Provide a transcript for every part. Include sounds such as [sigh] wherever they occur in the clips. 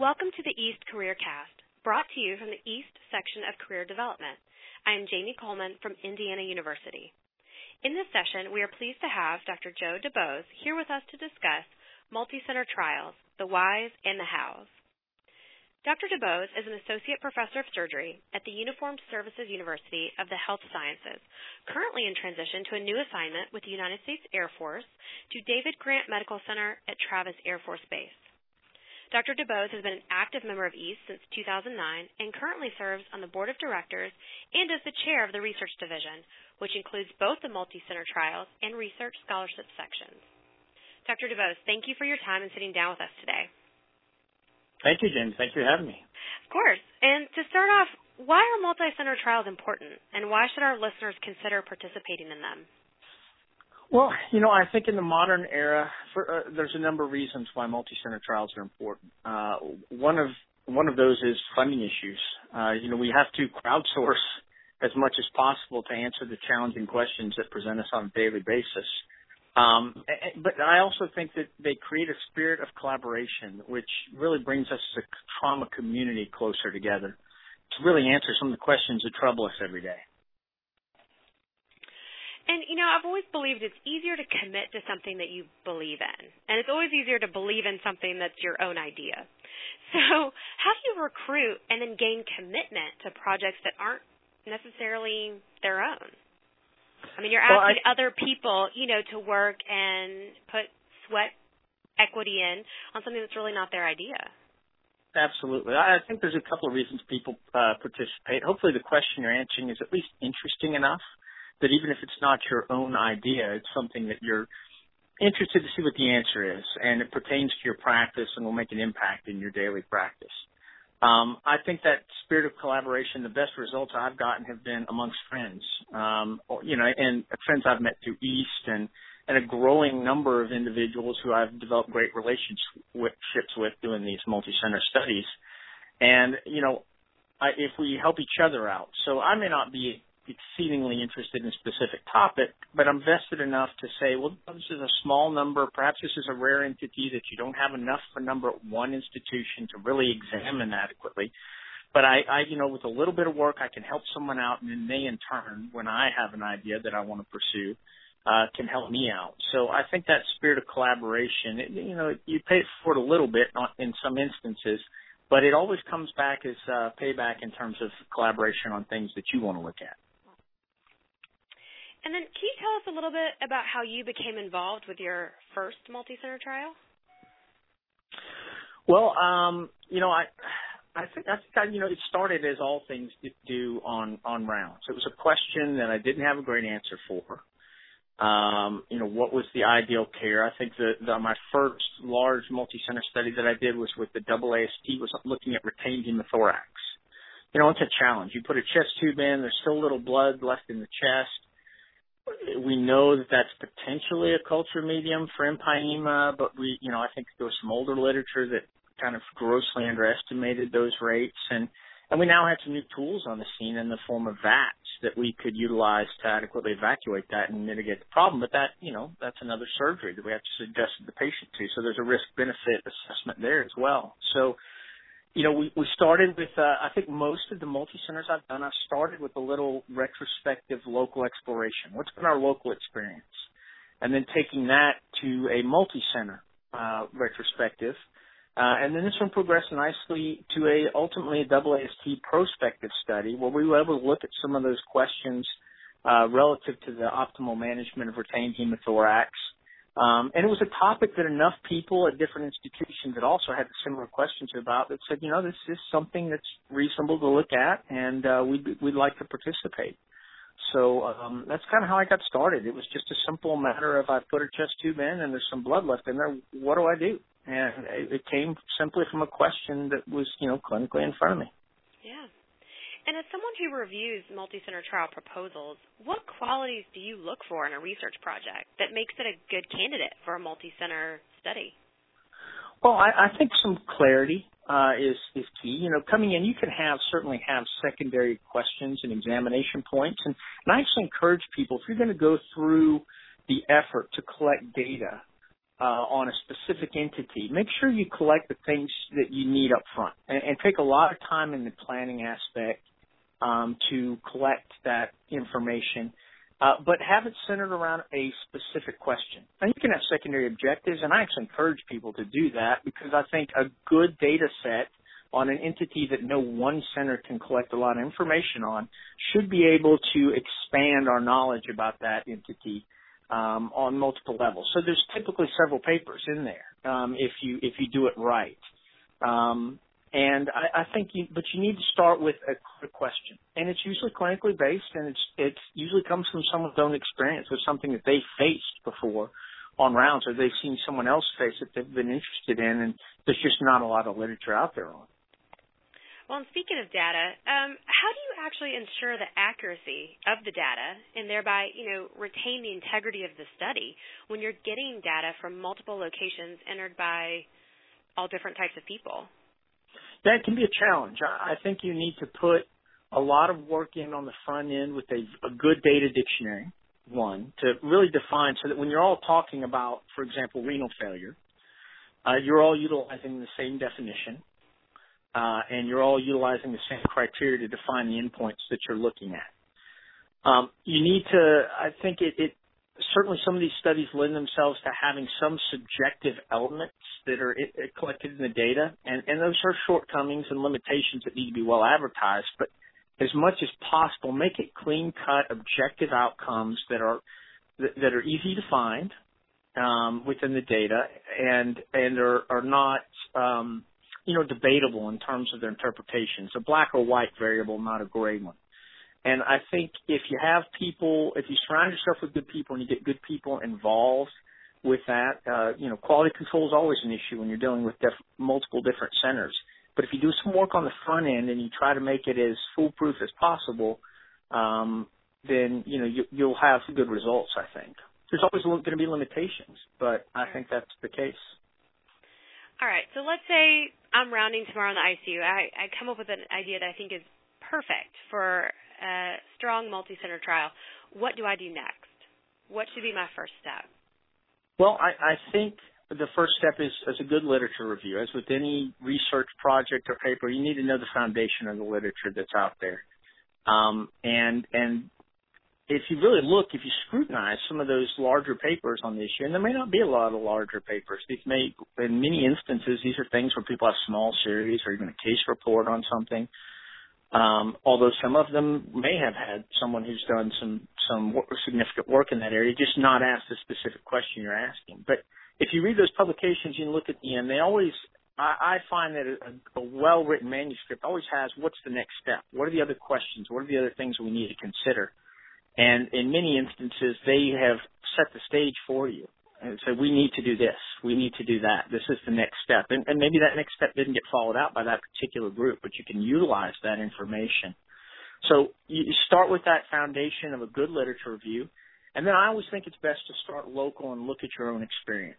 Welcome to the East Career Cast, brought to you from the East section of Career Development. I am Jamie Coleman from Indiana University. In this session, we are pleased to have Dr. Joe DuBose here with us to discuss multi-center trials, the whys and the hows. Dr. DuBose is an associate professor of surgery at the Uniformed Services University of the Health Sciences, currently in transition to a new assignment with the United States Air Force to David Grant Medical Center at Travis Air Force Base. Dr. DuBose has been an active member of EAST since 2009 and currently serves on the board of directors and as the chair of the research division, which includes both the multi-center trials and research scholarship sections. Dr. DuBose, thank you for your time and sitting down with us today. Thank you, Jen. Thank you for having me. Of course. And to start off, why are multi-center trials important, and why should our listeners consider participating in them? Well, you know, I think in the modern era, for, uh, there's a number of reasons why multi-center trials are important. Uh, one of one of those is funding issues. Uh, you know, we have to crowdsource as much as possible to answer the challenging questions that present us on a daily basis. Um, but I also think that they create a spirit of collaboration, which really brings us as a trauma community closer together to really answer some of the questions that trouble us every day. And you know, I've always believed it's easier to commit to something that you believe in, and it's always easier to believe in something that's your own idea. So, how do you recruit and then gain commitment to projects that aren't necessarily their own? I mean, you're asking well, I, other people, you know, to work and put sweat equity in on something that's really not their idea. Absolutely. I think there's a couple of reasons people uh, participate. Hopefully, the question you're answering is at least interesting enough that even if it's not your own idea, it's something that you're interested to see what the answer is, and it pertains to your practice and will make an impact in your daily practice. Um, I think that spirit of collaboration, the best results I've gotten have been amongst friends, um, you know, and friends I've met through East and, and a growing number of individuals who I've developed great relationships with doing these multi-center studies. And, you know, I, if we help each other out, so I may not be exceedingly interested in a specific topic, but I'm vested enough to say, well, this is a small number. Perhaps this is a rare entity that you don't have enough for number one institution to really examine adequately. But I, I, you know, with a little bit of work, I can help someone out, and then they, in turn, when I have an idea that I want to pursue, uh, can help me out. So I think that spirit of collaboration, it, you know, you pay for it a little bit in some instances, but it always comes back as uh, payback in terms of collaboration on things that you want to look at. And then can you tell us a little bit about how you became involved with your first multi-center trial? Well, um, you know, I I think I think I, you know it started as all things do on on rounds. It was a question that I didn't have a great answer for. Um, you know, what was the ideal care? I think that the, my first large multi-center study that I did was with the double AST was looking at retained hemothorax. You know, it's a challenge. You put a chest tube in, there's still little blood left in the chest we know that that's potentially a culture medium for empyema, but we, you know, I think there was some older literature that kind of grossly underestimated those rates, and and we now have some new tools on the scene in the form of VATS that we could utilize to adequately evacuate that and mitigate the problem. But that, you know, that's another surgery that we have to suggest to the patient to. So there's a risk benefit assessment there as well. So you know, we, we started with, uh, I think most of the multi-centers I've done, I've started with a little retrospective local exploration. What's been our local experience? And then taking that to a multi-center, uh, retrospective. Uh, and then this one progressed nicely to a, ultimately a double AST prospective study where we were able to look at some of those questions, uh, relative to the optimal management of retained hemothorax, um, and it was a topic that enough people at different institutions that also had similar questions about that said, you know, this is something that's reasonable to look at, and uh, we'd we'd like to participate. So um, that's kind of how I got started. It was just a simple matter of I put a chest tube in and there's some blood left in there. What do I do? And it, it came simply from a question that was, you know, clinically in front of me. Yeah. And as someone who reviews multi-center trial proposals, what qualities do you look for in a research project that makes it a good candidate for a multi-center study? Well, I, I think some clarity uh, is is key. You know, coming in, you can have certainly have secondary questions and examination points, and, and I actually encourage people if you're going to go through the effort to collect data uh, on a specific entity, make sure you collect the things that you need up front and, and take a lot of time in the planning aspect um, to collect that information. Uh, but have it centered around a specific question. And you can have secondary objectives, and I actually encourage people to do that because I think a good data set on an entity that no one center can collect a lot of information on should be able to expand our knowledge about that entity um, on multiple levels. So there's typically several papers in there um, if you if you do it right. Um, and I, I think you, but you need to start with a question, and it's usually clinically based, and it's it usually comes from someone's own experience with something that they faced before on rounds, or they've seen someone else face it they've been interested in, and there's just not a lot of literature out there on. Well, and speaking of data, um, how do you actually ensure the accuracy of the data and thereby, you know, retain the integrity of the study when you're getting data from multiple locations entered by all different types of people? That can be a challenge. I think you need to put a lot of work in on the front end with a, a good data dictionary, one, to really define so that when you're all talking about, for example, renal failure, uh, you're all utilizing the same definition uh, and you're all utilizing the same criteria to define the endpoints that you're looking at. Um, you need to, I think it, it, certainly some of these studies lend themselves to having some subjective elements that are collected in the data, and, and those are shortcomings and limitations that need to be well advertised, but as much as possible, make it clean cut, objective outcomes that are that, that are easy to find um, within the data and and are, are not um, you know, debatable in terms of their interpretation. It's a black or white variable, not a gray one. And I think if you have people, if you surround yourself with good people and you get good people involved with that, uh, you know, quality control is always an issue when you're dealing with def- multiple different centers. But if you do some work on the front end and you try to make it as foolproof as possible, um, then you know you, you'll have good results. I think there's always going to be limitations, but I think that's the case. All right. So let's say I'm rounding tomorrow in the ICU. I, I come up with an idea that I think is perfect for a strong multi-center trial. What do I do next? What should be my first step? Well, I, I think the first step is, is a good literature review. As with any research project or paper, you need to know the foundation of the literature that's out there. Um, and and if you really look, if you scrutinize some of those larger papers on the issue, and there may not be a lot of larger papers. These may, in many instances, these are things where people have small series or even a case report on something. Um, although some of them may have had someone who's done some some significant work in that area, just not asked the specific question you're asking. But if you read those publications and look at the end, they always I, I find that a, a well-written manuscript always has what's the next step, what are the other questions, what are the other things we need to consider? And in many instances, they have set the stage for you and say, we need to do this, we need to do that, this is the next step. And, and maybe that next step didn't get followed out by that particular group, but you can utilize that information. So you start with that foundation of a good literature review, and then I always think it's best to start local and look at your own experience.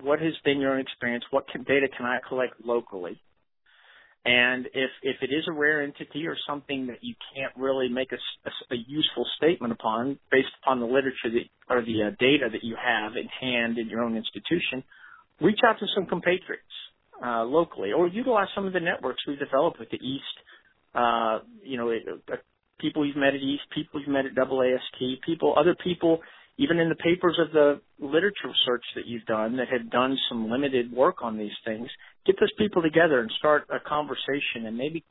What has been your own experience? What can, data can I collect locally? And if if it is a rare entity or something that you can't really make a, a, a useful statement upon based upon the literature that, or the uh, data that you have in hand in your own institution, reach out to some compatriots uh, locally or utilize some of the networks we've developed with the East. Uh, you know, uh, people you've met at East, people you've met at AAST, people, other people even in the papers of the literature search that you've done that have done some limited work on these things, get those people together and start a conversation and maybe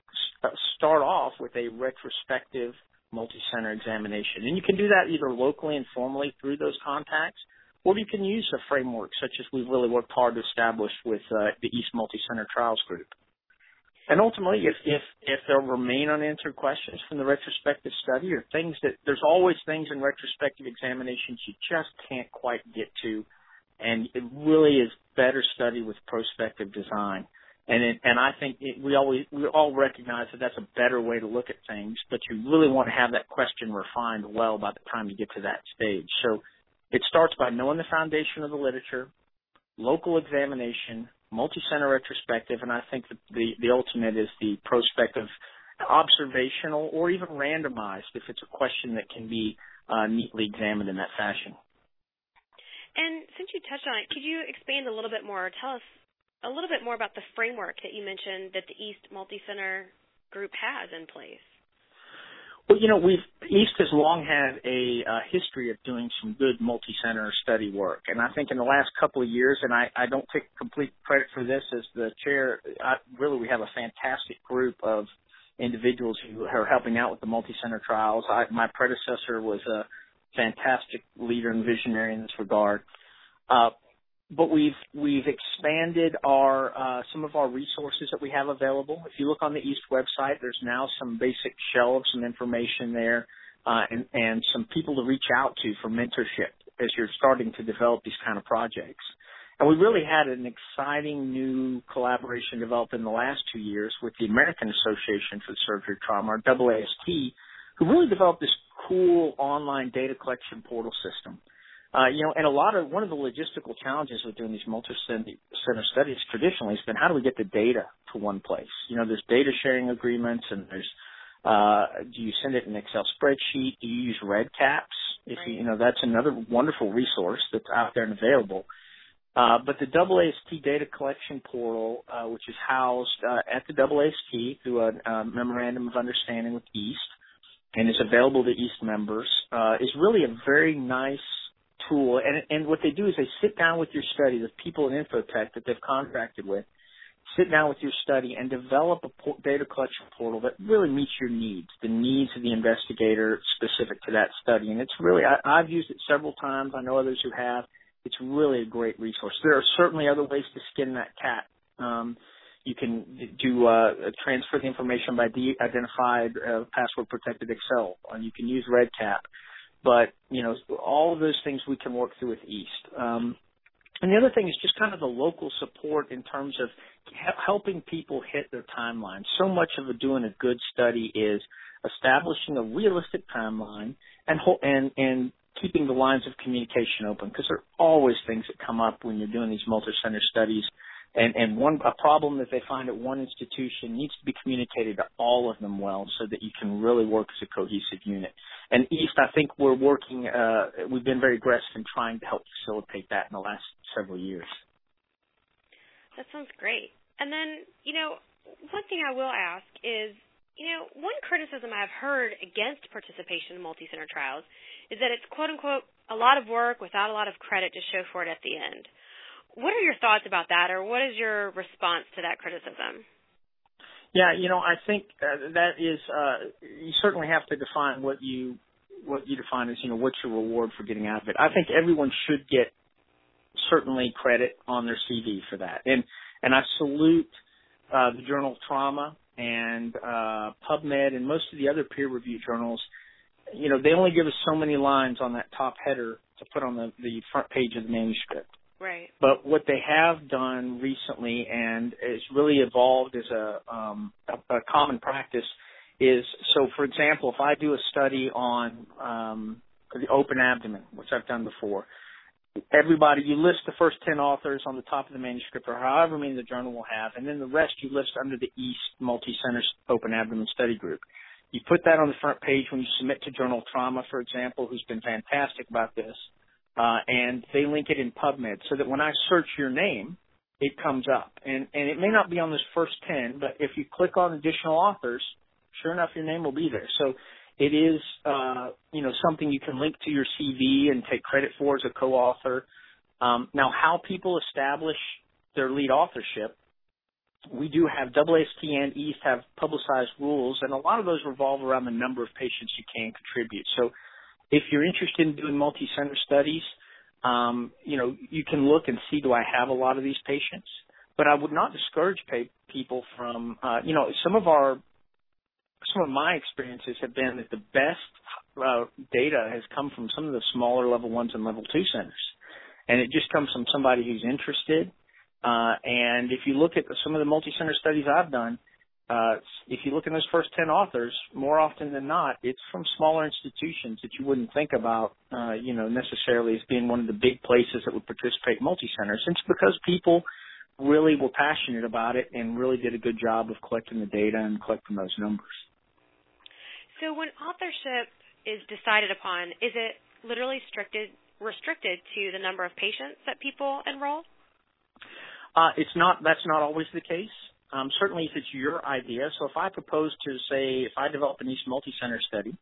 start off with a retrospective multi-center examination. And you can do that either locally and formally through those contacts, or you can use a framework such as we've really worked hard to establish with uh, the East Multi-Center Trials Group. And ultimately, if, if, if there remain unanswered questions from the retrospective study or things that, there's always things in retrospective examinations you just can't quite get to. And it really is better studied with prospective design. And it, and I think it, we always we all recognize that that's a better way to look at things, but you really want to have that question refined well by the time you get to that stage. So it starts by knowing the foundation of the literature, local examination, multi-center retrospective, and I think the, the, the ultimate is the prospective observational or even randomized if it's a question that can be uh, neatly examined in that fashion. And since you touched on it, could you expand a little bit more? or Tell us a little bit more about the framework that you mentioned that the East Multi-Center Group has in place. Well, you know, we've East has long had a uh, history of doing some good multi-center study work, and I think in the last couple of years, and I, I don't take complete credit for this as the chair. I, really, we have a fantastic group of individuals who are helping out with the multi-center trials. I, my predecessor was a fantastic leader and visionary in this regard. Uh, but we've we've expanded our uh, some of our resources that we have available. If you look on the East website, there's now some basic shelves, some information there, uh, and and some people to reach out to for mentorship as you're starting to develop these kind of projects. And we really had an exciting new collaboration developed in the last two years with the American Association for Surgery Trauma, or AAST, who really developed this cool online data collection portal system uh, you know, and a lot of one of the logistical challenges with doing these multi-center studies traditionally has been how do we get the data to one place? You know, there's data sharing agreements, and there's uh, do you send it in Excel spreadsheet? Do you use REDCaps? If you, you know, that's another wonderful resource that's out there and available. Uh, but the AAST data collection portal, uh, which is housed uh, at the AAST through a, a memorandum of understanding with East, and is available to East members, uh, is really a very nice tool, and and what they do is they sit down with your study, the people in Infotech that they've contracted with, sit down with your study and develop a data collection portal that really meets your needs, the needs of the investigator specific to that study. And it's really, I, I've used it several times. I know others who have. It's really a great resource. There are certainly other ways to skin that cat. Um, you can do uh, transfer the information by de-identified uh, password protected Excel. and you can use REDCap. But you know, all of those things we can work through with East. Um, and the other thing is just kind of the local support in terms of helping people hit their timeline. So much of a, doing a good study is establishing a realistic timeline and and and keeping the lines of communication open because there are always things that come up when you're doing these multi-center studies and and one a problem that they find at one institution needs to be communicated to all of them well so that you can really work as a cohesive unit. And East, I think we're working. Uh, we've been very aggressive in trying to help facilitate that in the last several years. That sounds great. And then you know, one thing I will ask is. You know, one criticism I've heard against participation in multi-center trials is that it's quote unquote a lot of work without a lot of credit to show for it at the end. What are your thoughts about that, or what is your response to that criticism? Yeah, you know, I think uh, that is uh, you certainly have to define what you what you define as you know what's your reward for getting out of it. I think everyone should get certainly credit on their CV for that, and and I salute uh, the Journal of Trauma and uh, PubMed and most of the other peer reviewed journals. You know, they only give us so many lines on that top header to put on the the front page of the manuscript. Right. But what they have done recently, and it's really evolved as a, um, a, a common practice, is so. For example, if I do a study on um, the open abdomen, which I've done before, everybody you list the first ten authors on the top of the manuscript, or however many the journal will have, and then the rest you list under the East Multi-Center Open Abdomen Study Group. You put that on the front page when you submit to Journal Trauma, for example, who's been fantastic about this uh, and they link it in PubMed so that when I search your name, it comes up. And, and it may not be on this first 10, but if you click on additional authors, sure enough, your name will be there. So it is, uh, you know, something you can link to your CV and take credit for as a co-author. Um, now, how people establish their lead authorship, we do have AAST and East have publicized rules, and a lot of those revolve around the number of patients you can contribute. So if you're interested in doing multi-center studies, um, you know, you can look and see do I have a lot of these patients. But I would not discourage pay- people from, uh, you know, some of our, some of my experiences have been that the best uh, data has come from some of the smaller level ones and level two centers, and it just comes from somebody who's interested. Uh, and if you look at the, some of the multi-center studies I've done, uh, if you look in those first 10 authors, more often than not, it's from smaller institutions that you wouldn't think about, uh, you know, necessarily as being one of the big places that would participate multi-centers. It's because people really were passionate about it and really did a good job of collecting the data and collecting those numbers. So when authorship is decided upon, is it literally restricted restricted to the number of patients that people enroll? Uh, it's not. That's not always the case. Um, certainly, if it's your idea. So, if I propose to say, if I develop an East multi-center study,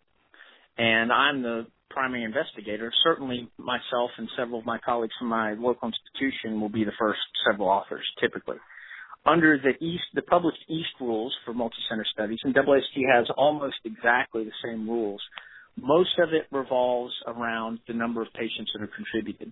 and I'm the primary investigator, certainly myself and several of my colleagues from my local institution will be the first several authors, typically. Under the East, the published East rules for multi-center studies, and AAST has almost exactly the same rules. Most of it revolves around the number of patients that are contributed.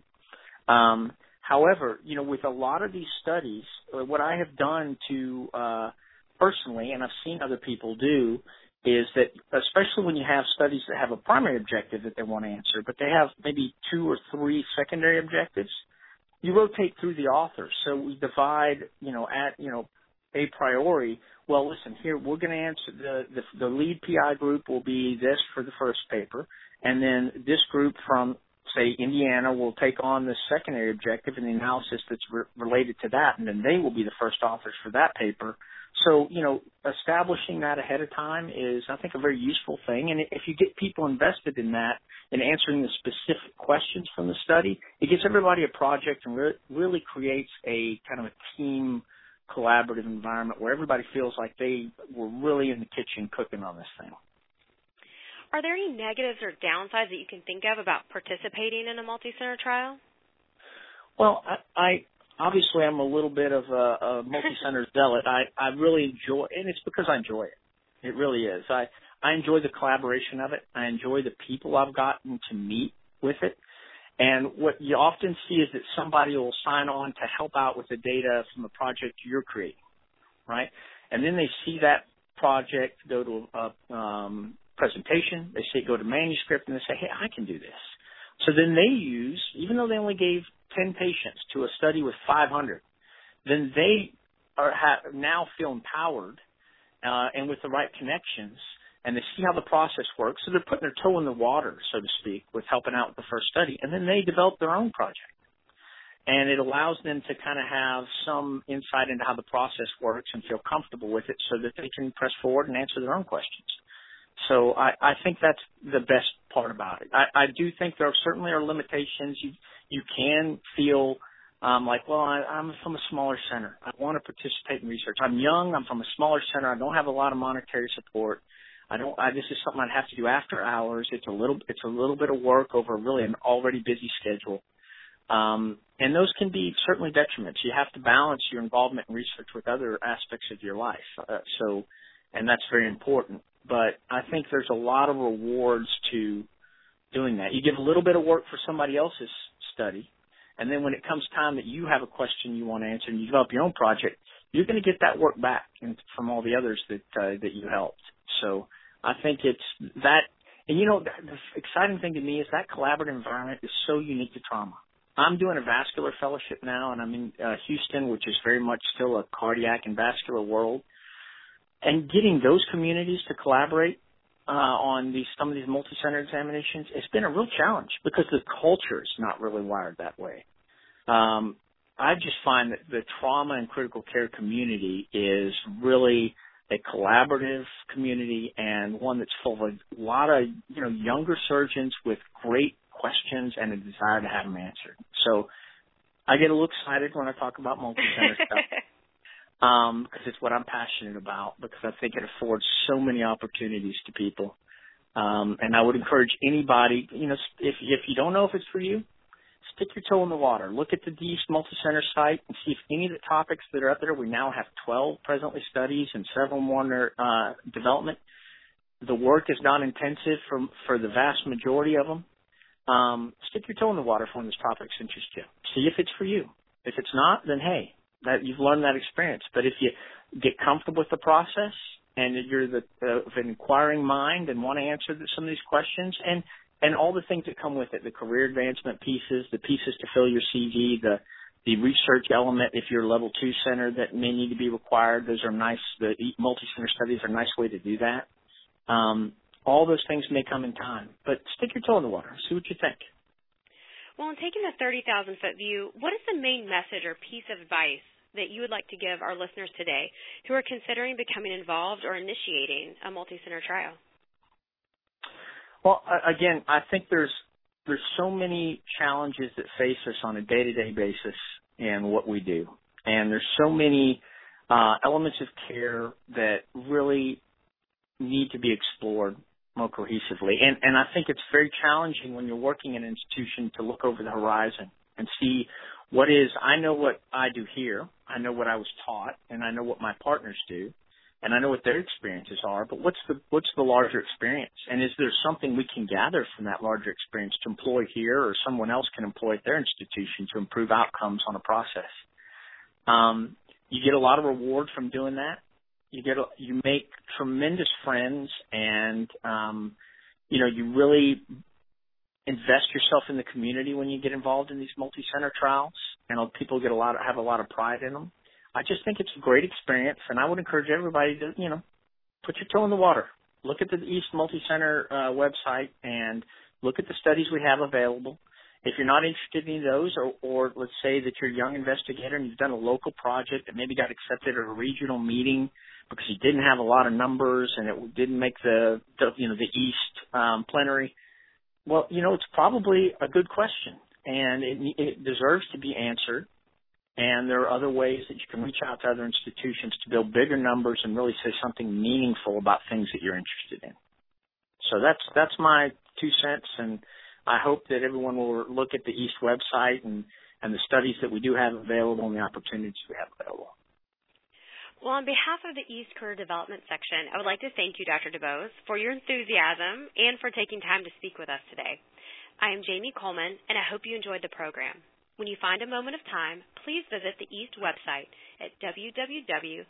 Um, however, you know, with a lot of these studies, uh, what I have done to uh, personally, and I've seen other people do, is that especially when you have studies that have a primary objective that they want to answer, but they have maybe two or three secondary objectives, you rotate through the authors. So we divide, you know, at you know, a priori. Well, listen, here we're going to answer the, the the lead PI group will be this for the first paper, and then this group from say Indiana will take on the secondary objective and the analysis that's re- related to that, and then they will be the first authors for that paper so, you know, establishing that ahead of time is, I think, a very useful thing. And if you get people invested in that and answering the specific questions from the study, it gives everybody a project and re- really creates a kind of a team collaborative environment where everybody feels like they were really in the kitchen cooking on this thing. Are there any negatives or downsides that you can think of about participating in a multi-center trial? Well, I, I obviously I'm a little bit of a, a multi-center [laughs] zealot. I I really enjoy, and it's because I enjoy it. It really is. I I enjoy the collaboration of it. I enjoy the people I've gotten to meet with it. And what you often see is that somebody will sign on to help out with the data from a project you're creating, right? And then they see that project go to a um, presentation, they it go to manuscript, and they say, hey, I can do this. So then they use, even though they only gave 10 patients to a study with 500, then they are ha- now feel empowered uh, and with the right connections, and they see how the process works. So they're putting their toe in the water, so to speak, with helping out with the first study, and then they develop their own project. And it allows them to kind of have some insight into how the process works and feel comfortable with it so that they can press forward and answer their own questions. So I, I think that's the best part about it. I, I do think there certainly are limitations. You you can feel um, like, well, I, I'm from a smaller center. I want to participate in research. I'm young. I'm from a smaller center. I don't have a lot of monetary support. I don't. I, this is something I'd have to do after hours. It's a little. It's a little bit of work over really an already busy schedule. Um, and those can be certainly detriments. You have to balance your involvement in research with other aspects of your life. Uh, so, and that's very important but I think there's a lot of rewards to doing that. You give a little bit of work for somebody else's study, and then when it comes time that you have a question you want to answer and you develop your own project, you're going to get that work back from all the others that uh, that you helped. So I think it's that, and you know, the, exciting thing to me is that collaborative environment is so unique to trauma. I'm doing a vascular fellowship now, and I'm in uh, Houston, which is very much still a cardiac and vascular world and getting those communities to collaborate uh, on these some of these multi-center examinations, it's been a real challenge because the culture is not really wired that way. Um, I just find that the trauma and critical care community is really a collaborative community and one that's full of a lot of you know younger surgeons with great questions and a desire to have them answered. So I get a little excited when I talk about multi-center [laughs] stuff um, because it's what I'm passionate about. Because I think it affords so many opportunities to people, um, and I would encourage anybody. You know, if if you don't know if it's for you, stick your toe in the water. Look at the East Multicenter site and see if any of the topics that are up there. We now have 12 presently studies and several more under uh, development. The work is not intensive for for the vast majority of them. Um, stick your toe in the water for when this topics interest you. See if it's for you. If it's not, then hey, that you've learned that experience. But if you get comfortable with the process and you're the uh, of an inquiring mind and want to answer the, some of these questions and and all the things that come with it, the career advancement pieces, the pieces to fill your CV, the the research element if you're a level two center that may need to be required. Those are nice. The multi-center studies are a nice way to do that. Um, all those things may come in time, but stick your toe in the water. See what you think. Well, in taking the 30,000 foot view, what is the main message or piece of advice that you would like to give our listeners today who are considering becoming involved or initiating a multi-center trial? Well, again, I think there's there's so many challenges that face us on a day-to-day basis in what we do, and there's so many uh, elements of care that really need to be explored more cohesively. And, and I think it's very challenging when you're working in an institution to look over the horizon and see what is, I know what I do here, I know what I was taught, and I know what my partners do, and I know what their experiences are, but what's the, what's the larger experience? And is there something we can gather from that larger experience to employ here or someone else can employ at their institution to improve outcomes on a process? Um, you get a lot of reward from doing that. You get, a, you make tremendous friends and, um, you know, you really invest yourself in the community when you get involved in these multi-center trials, and people get a lot have a lot of pride in them. I just think it's a great experience, and I would encourage everybody to you know put your toe in the water. Look at the East Multi-Center uh, website and look at the studies we have available. If you're not interested in those, or, or let's say that you're a young investigator and you've done a local project that maybe got accepted at a regional meeting because you didn't have a lot of numbers and it didn't make the, the you know the East um, plenary, well, you know, it's probably a good question and it, it deserves to be answered. And there are other ways that you can reach out to other institutions to build bigger numbers and really say something meaningful about things that you're interested in. So that's that's my two cents, and I hope that everyone will look at the East website and and the studies that we do have available and the opportunities we have available. Well, on behalf of the East Career Development section, I would like to thank you, Dr. DuBose, for your enthusiasm and for taking time to speak with us today. I am Jamie Coleman, and I hope you enjoyed the program. When you find a moment of time, please visit the East website at www.east.org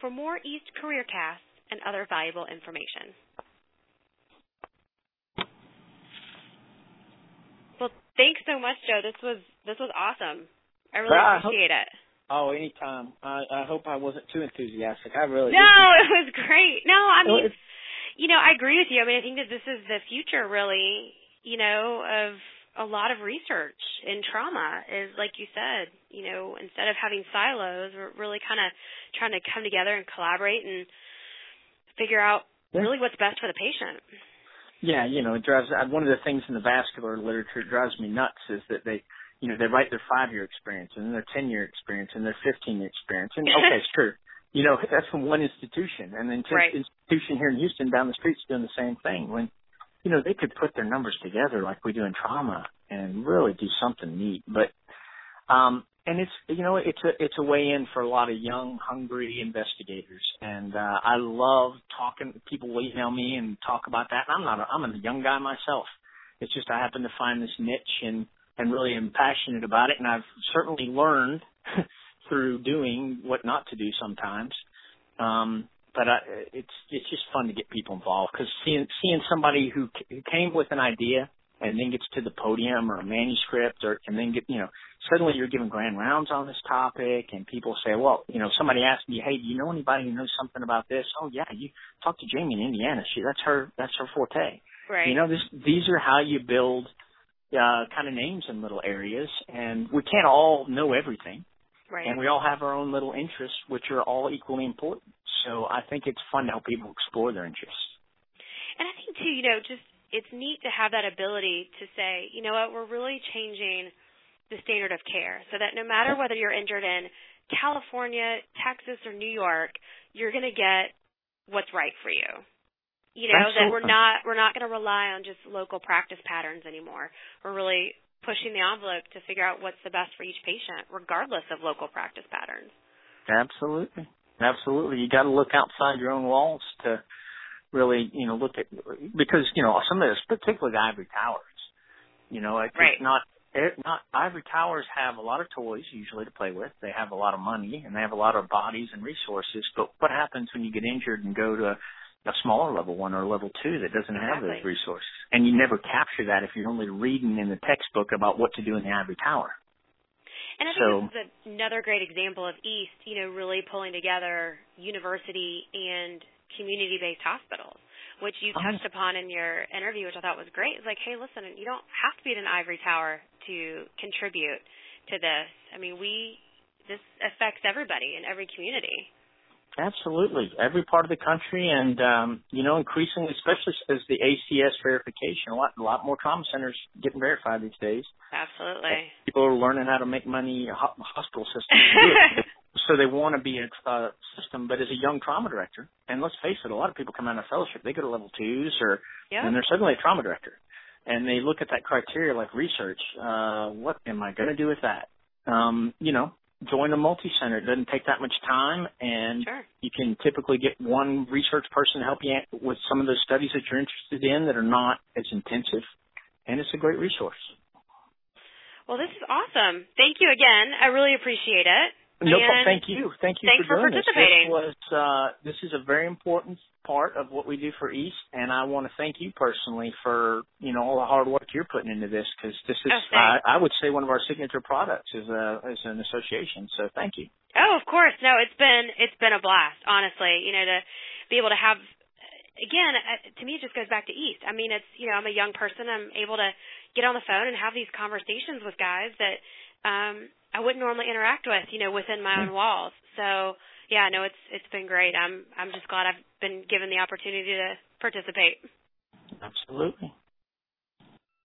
for more East career casts and other valuable information. Well, thanks so much, Joe. This was this was awesome. I really appreciate it. Oh, anytime. I I hope I wasn't too enthusiastic. I really No, it was great. No, I mean well, you know, I agree with you. I mean, I think that this is the future really, you know, of a lot of research in trauma is like you said, you know, instead of having silos, we're really kind of trying to come together and collaborate and figure out yeah. really what's best for the patient. Yeah, you know, it drives uh, one of the things in the vascular literature drives me nuts is that they you know, they write their five year experience and their ten year experience and their fifteen year experience. And okay, sure. You know, that's from one institution. And then right. institution here in Houston down the street's doing the same thing. When you know, they could put their numbers together like we do in trauma and really do something neat. But um and it's you know, it's a it's a way in for a lot of young, hungry investigators. And uh I love talking people will email me and talk about that. And I'm not a, I'm a young guy myself. It's just I happen to find this niche and and really am passionate about it. And I've certainly learned [laughs] through doing what not to do sometimes. Um, but I, it's it's just fun to get people involved because seeing seeing somebody who, who came with an idea and then gets to the podium or a manuscript or and then get you know suddenly you're giving grand rounds on this topic and people say well you know somebody asked me hey do you know anybody who knows something about this oh yeah you talk to Jamie in Indiana she that's her that's her forte right you know this these are how you build uh, kind of names in little areas, and we can't all know everything. Right. And we all have our own little interests, which are all equally important. So I think it's fun to help people explore their interests. And I think too, you know, just it's neat to have that ability to say, you know what, we're really changing the standard of care, so that no matter whether you're injured in California, Texas, or New York, you're going to get what's right for you you know Absolutely. that we're not we're not going to rely on just local practice patterns anymore we're really pushing the envelope to figure out what's the best for each patient regardless of local practice patterns absolutely absolutely you got to look outside your own walls to really you know look at because you know some of this particularly the ivory towers you know it's right. not it, not ivory towers have a lot of toys usually to play with. They have a lot of money and they have a lot of bodies and resources. But what happens when you get injured and go to a smaller level one or a level two that doesn't have exactly. those resources. And you never capture that if you're only reading in the textbook about what to do in the ivory tower. And I think so, this is another great example of East, you know, really pulling together university and community-based hospitals, which you uh-huh. touched upon in your interview, which I thought was great. It's like, hey, listen, you don't have to be in an ivory tower to contribute to this. I mean, we this affects everybody in every community. Absolutely, every part of the country, and um, you know, increasingly, especially as the ACS verification, a lot, a lot more trauma centers getting verified these days. Absolutely, people are learning how to make money. Hospital systems, [laughs] so they want to be a uh, system. But as a young trauma director, and let's face it, a lot of people come out of fellowship, they go to level twos, or yep. and they're suddenly a trauma director, and they look at that criteria like research. Uh, what am I going to do with that? Um, you know, join a multi-center. It doesn't take that much time, and sure. you can typically get one research person to help you with some of those studies that you're interested in that are not as intensive, and it's a great resource. Well, this is awesome. Thank you again. I really appreciate it. No, thank you. Thank you thanks for, for participating. This. this was uh, this is a very important part of what we do for East, and I want to thank you personally for you know all the hard work you're putting into this because this is oh, I, I would say one of our signature products is a is an association. So thank you. Oh, of course. No, it's been it's been a blast. Honestly, you know to be able to have again uh, to me it just goes back to East. I mean, it's you know I'm a young person. I'm able to get on the phone and have these conversations with guys that um I wouldn't normally interact with, you know, within my own hmm. walls. So yeah, no, it's it's been great. I'm I'm just glad I've been given the opportunity to participate. Absolutely.